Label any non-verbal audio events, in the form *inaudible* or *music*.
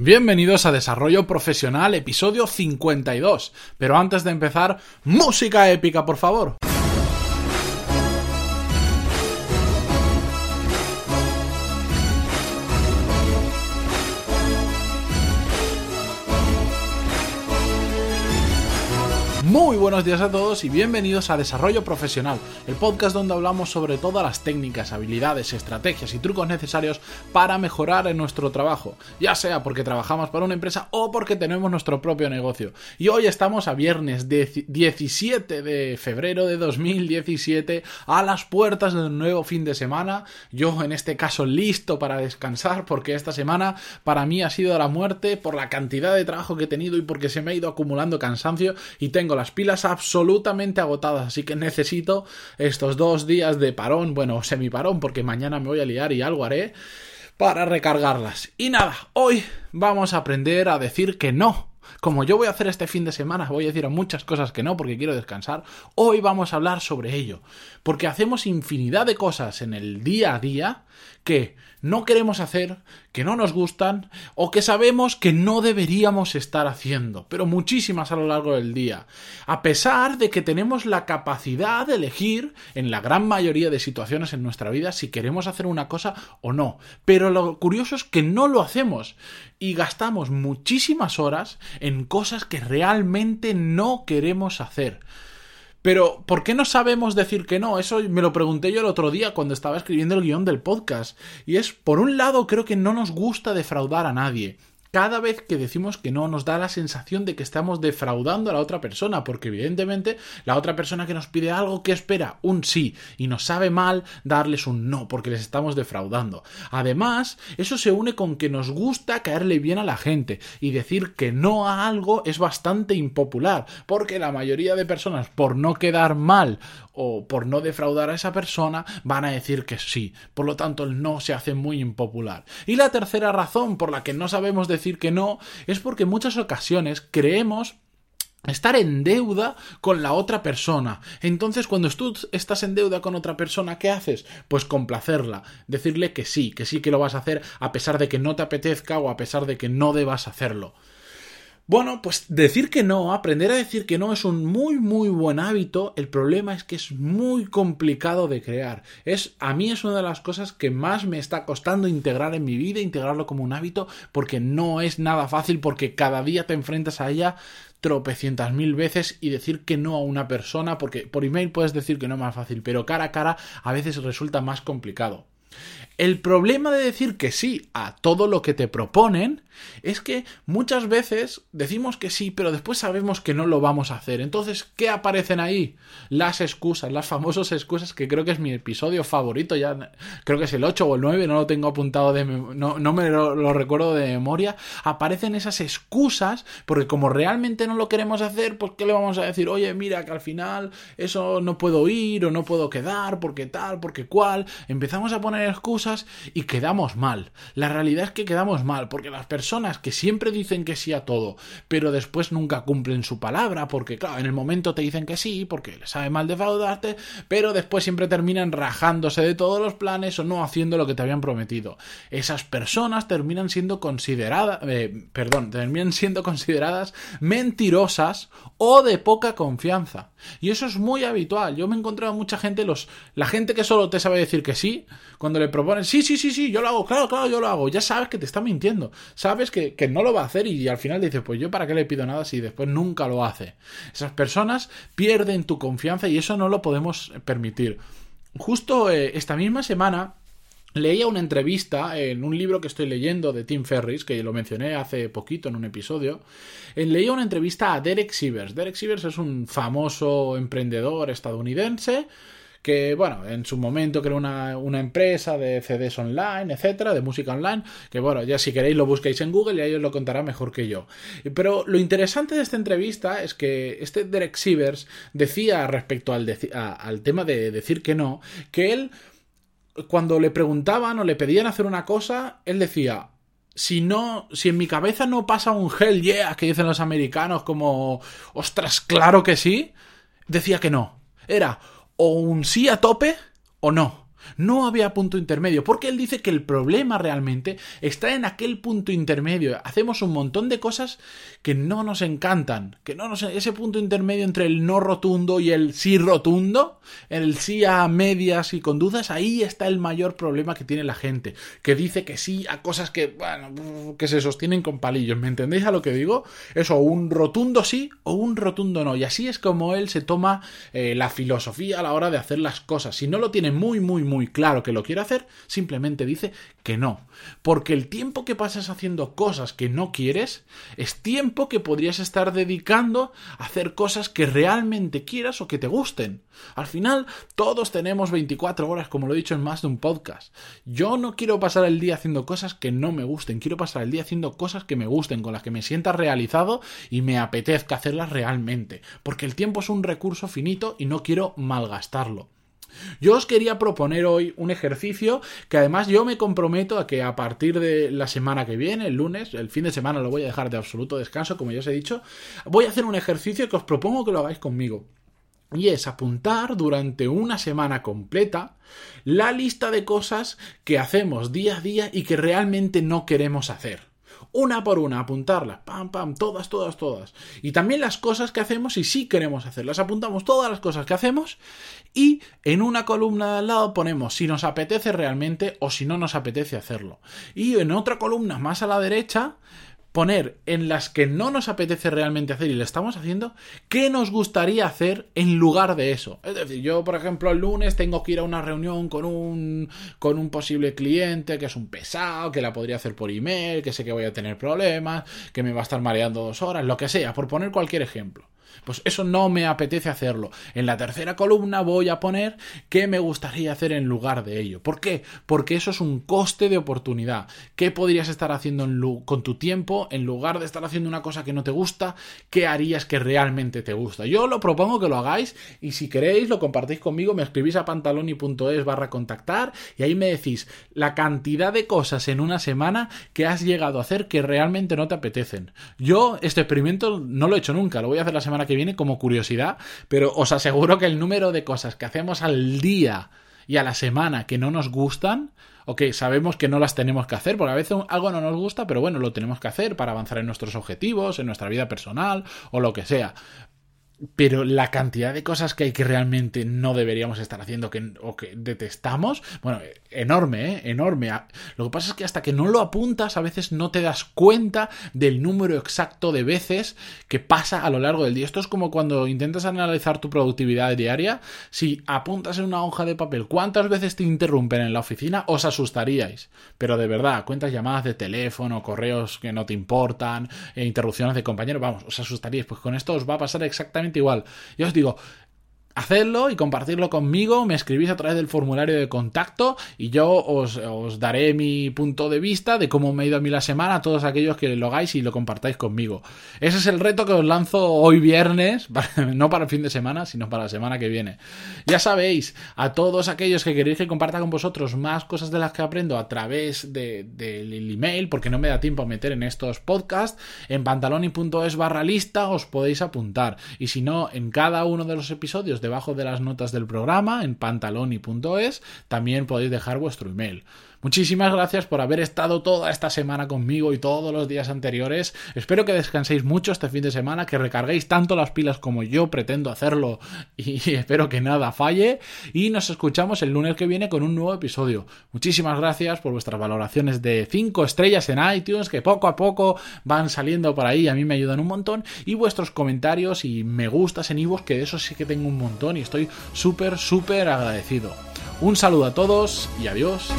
Bienvenidos a Desarrollo Profesional, episodio 52. Pero antes de empezar, música épica, por favor. Muy buenos días a todos y bienvenidos a Desarrollo Profesional, el podcast donde hablamos sobre todas las técnicas, habilidades, estrategias y trucos necesarios para mejorar en nuestro trabajo, ya sea porque trabajamos para una empresa o porque tenemos nuestro propio negocio. Y hoy estamos a viernes 17 de febrero de 2017 a las puertas del nuevo fin de semana. Yo en este caso listo para descansar porque esta semana para mí ha sido la muerte por la cantidad de trabajo que he tenido y porque se me ha ido acumulando cansancio y tengo las pilas absolutamente agotadas, así que necesito estos dos días de parón, bueno, semiparón, porque mañana me voy a liar y algo haré para recargarlas. Y nada, hoy vamos a aprender a decir que no. Como yo voy a hacer este fin de semana, voy a decir muchas cosas que no porque quiero descansar, hoy vamos a hablar sobre ello. Porque hacemos infinidad de cosas en el día a día que no queremos hacer, que no nos gustan o que sabemos que no deberíamos estar haciendo, pero muchísimas a lo largo del día. A pesar de que tenemos la capacidad de elegir en la gran mayoría de situaciones en nuestra vida si queremos hacer una cosa o no. Pero lo curioso es que no lo hacemos y gastamos muchísimas horas en cosas que realmente no queremos hacer. Pero, ¿por qué no sabemos decir que no? Eso me lo pregunté yo el otro día cuando estaba escribiendo el guion del podcast. Y es, por un lado, creo que no nos gusta defraudar a nadie cada vez que decimos que no nos da la sensación de que estamos defraudando a la otra persona, porque evidentemente la otra persona que nos pide algo que espera un sí y nos sabe mal darles un no, porque les estamos defraudando. Además, eso se une con que nos gusta caerle bien a la gente y decir que no a algo es bastante impopular, porque la mayoría de personas por no quedar mal o por no defraudar a esa persona van a decir que sí. Por lo tanto, el no se hace muy impopular. Y la tercera razón por la que no sabemos decir que no es porque en muchas ocasiones creemos estar en deuda con la otra persona. Entonces, cuando tú estás en deuda con otra persona, ¿qué haces? Pues complacerla, decirle que sí, que sí que lo vas a hacer a pesar de que no te apetezca o a pesar de que no debas hacerlo. Bueno, pues decir que no, aprender a decir que no es un muy muy buen hábito. El problema es que es muy complicado de crear. Es a mí es una de las cosas que más me está costando integrar en mi vida, integrarlo como un hábito, porque no es nada fácil porque cada día te enfrentas a ella tropecientas mil veces y decir que no a una persona, porque por email puedes decir que no es más fácil, pero cara a cara a veces resulta más complicado. El problema de decir que sí a todo lo que te proponen es que muchas veces decimos que sí, pero después sabemos que no lo vamos a hacer. Entonces, ¿qué aparecen ahí? Las excusas, las famosas excusas, que creo que es mi episodio favorito, ya creo que es el 8 o el 9, no lo tengo apuntado de no, no me lo, lo recuerdo de memoria. Aparecen esas excusas, porque como realmente no lo queremos hacer, pues ¿qué le vamos a decir? Oye, mira que al final eso no puedo ir o no puedo quedar, porque tal, porque cual. Empezamos a poner excusas y quedamos mal. La realidad es que quedamos mal, porque las personas que siempre dicen que sí a todo, pero después nunca cumplen su palabra, porque claro, en el momento te dicen que sí, porque les sabe mal defraudarte, pero después siempre terminan rajándose de todos los planes o no haciendo lo que te habían prometido. Esas personas terminan siendo consideradas, eh, perdón, terminan siendo consideradas mentirosas o de poca confianza. Y eso es muy habitual. Yo me he encontrado mucha gente, los, la gente que solo te sabe decir que sí, cuando le proponen, sí, sí, sí, sí, yo lo hago, claro, claro, yo lo hago, ya sabes que te está mintiendo, sabes que, que no lo va a hacer y al final dices, pues yo para qué le pido nada si después nunca lo hace. Esas personas pierden tu confianza y eso no lo podemos permitir. Justo eh, esta misma semana Leía una entrevista en un libro que estoy leyendo de Tim Ferris, que lo mencioné hace poquito en un episodio. Leía una entrevista a Derek Sivers. Derek Sivers es un famoso emprendedor estadounidense que, bueno, en su momento creó una, una, empresa de CDs online, etcétera, de música online, que, bueno, ya si queréis lo busquéis en Google y ahí os lo contará mejor que yo. Pero lo interesante de esta entrevista es que este Derek Sivers decía respecto al, al tema de decir que no, que él cuando le preguntaban o le pedían hacer una cosa, él decía, si no, si en mi cabeza no pasa un hell yeah que dicen los americanos como, ostras, claro que sí, decía que no. Era o un sí a tope o no. No había punto intermedio, porque él dice que el problema realmente está en aquel punto intermedio. Hacemos un montón de cosas que no nos encantan, que no nos ese punto intermedio entre el no rotundo y el sí rotundo, el sí a medias y con dudas, ahí está el mayor problema que tiene la gente, que dice que sí a cosas que bueno, que se sostienen con palillos, ¿me entendéis a lo que digo? Eso un rotundo sí o un rotundo no, y así es como él se toma eh, la filosofía a la hora de hacer las cosas. Si no lo tiene muy muy muy claro que lo quiere hacer, simplemente dice que no. Porque el tiempo que pasas haciendo cosas que no quieres es tiempo que podrías estar dedicando a hacer cosas que realmente quieras o que te gusten. Al final, todos tenemos 24 horas, como lo he dicho en más de un podcast. Yo no quiero pasar el día haciendo cosas que no me gusten, quiero pasar el día haciendo cosas que me gusten, con las que me sienta realizado y me apetezca hacerlas realmente. Porque el tiempo es un recurso finito y no quiero malgastarlo. Yo os quería proponer hoy un ejercicio que además yo me comprometo a que a partir de la semana que viene, el lunes, el fin de semana lo voy a dejar de absoluto descanso, como ya os he dicho, voy a hacer un ejercicio que os propongo que lo hagáis conmigo. Y es apuntar durante una semana completa la lista de cosas que hacemos día a día y que realmente no queremos hacer una por una, apuntarlas, pam, pam, todas, todas, todas. Y también las cosas que hacemos y sí queremos hacerlas. Apuntamos todas las cosas que hacemos y en una columna de al lado ponemos si nos apetece realmente o si no nos apetece hacerlo. Y en otra columna más a la derecha poner en las que no nos apetece realmente hacer y lo estamos haciendo, ¿qué nos gustaría hacer en lugar de eso? Es decir, yo, por ejemplo, el lunes tengo que ir a una reunión con un, con un posible cliente que es un pesado, que la podría hacer por email, que sé que voy a tener problemas, que me va a estar mareando dos horas, lo que sea, por poner cualquier ejemplo. Pues eso no me apetece hacerlo. En la tercera columna voy a poner qué me gustaría hacer en lugar de ello. ¿Por qué? Porque eso es un coste de oportunidad. ¿Qué podrías estar haciendo con tu tiempo en lugar de estar haciendo una cosa que no te gusta? ¿Qué harías que realmente te gusta? Yo lo propongo que lo hagáis y si queréis lo compartís conmigo, me escribís a pantaloni.es barra contactar y ahí me decís la cantidad de cosas en una semana que has llegado a hacer que realmente no te apetecen. Yo este experimento no lo he hecho nunca, lo voy a hacer la semana que viene como curiosidad, pero os aseguro que el número de cosas que hacemos al día y a la semana que no nos gustan, o que sabemos que no las tenemos que hacer, porque a veces algo no nos gusta, pero bueno, lo tenemos que hacer para avanzar en nuestros objetivos, en nuestra vida personal o lo que sea pero la cantidad de cosas que hay que realmente no deberíamos estar haciendo que, o que detestamos, bueno, enorme, ¿eh? enorme. Lo que pasa es que hasta que no lo apuntas a veces no te das cuenta del número exacto de veces que pasa a lo largo del día. Esto es como cuando intentas analizar tu productividad diaria, si apuntas en una hoja de papel cuántas veces te interrumpen en la oficina, os asustaríais. Pero de verdad, cuentas llamadas de teléfono, correos que no te importan, e interrupciones de compañeros, vamos, os asustaríais. Pues con esto os va a pasar exactamente igual. Yo os digo, Hacedlo y compartirlo conmigo, me escribís a través del formulario de contacto y yo os, daré mi punto de vista de cómo me ha ido a mí la semana a todos aquellos que lo hagáis y lo compartáis conmigo. Ese es el reto que os lanzo hoy viernes, *laughs* no para el fin de semana, sino para la semana que viene. Ya sabéis, a todos aquellos que queréis que comparta con vosotros más cosas de las que aprendo a través del email, porque no me da tiempo a meter en estos podcasts, en pantaloni.es barra lista os podéis apuntar. Y si no, en cada uno de los episodios de debajo de las notas del programa en pantaloni.es también podéis dejar vuestro email. Muchísimas gracias por haber estado toda esta semana conmigo y todos los días anteriores. Espero que descanséis mucho este fin de semana, que recarguéis tanto las pilas como yo pretendo hacerlo y espero que nada falle. Y nos escuchamos el lunes que viene con un nuevo episodio. Muchísimas gracias por vuestras valoraciones de 5 estrellas en iTunes, que poco a poco van saliendo por ahí, a mí me ayudan un montón. Y vuestros comentarios y me gustas en iVoox, que de eso sí que tengo un montón y estoy súper, súper agradecido. Un saludo a todos y adiós.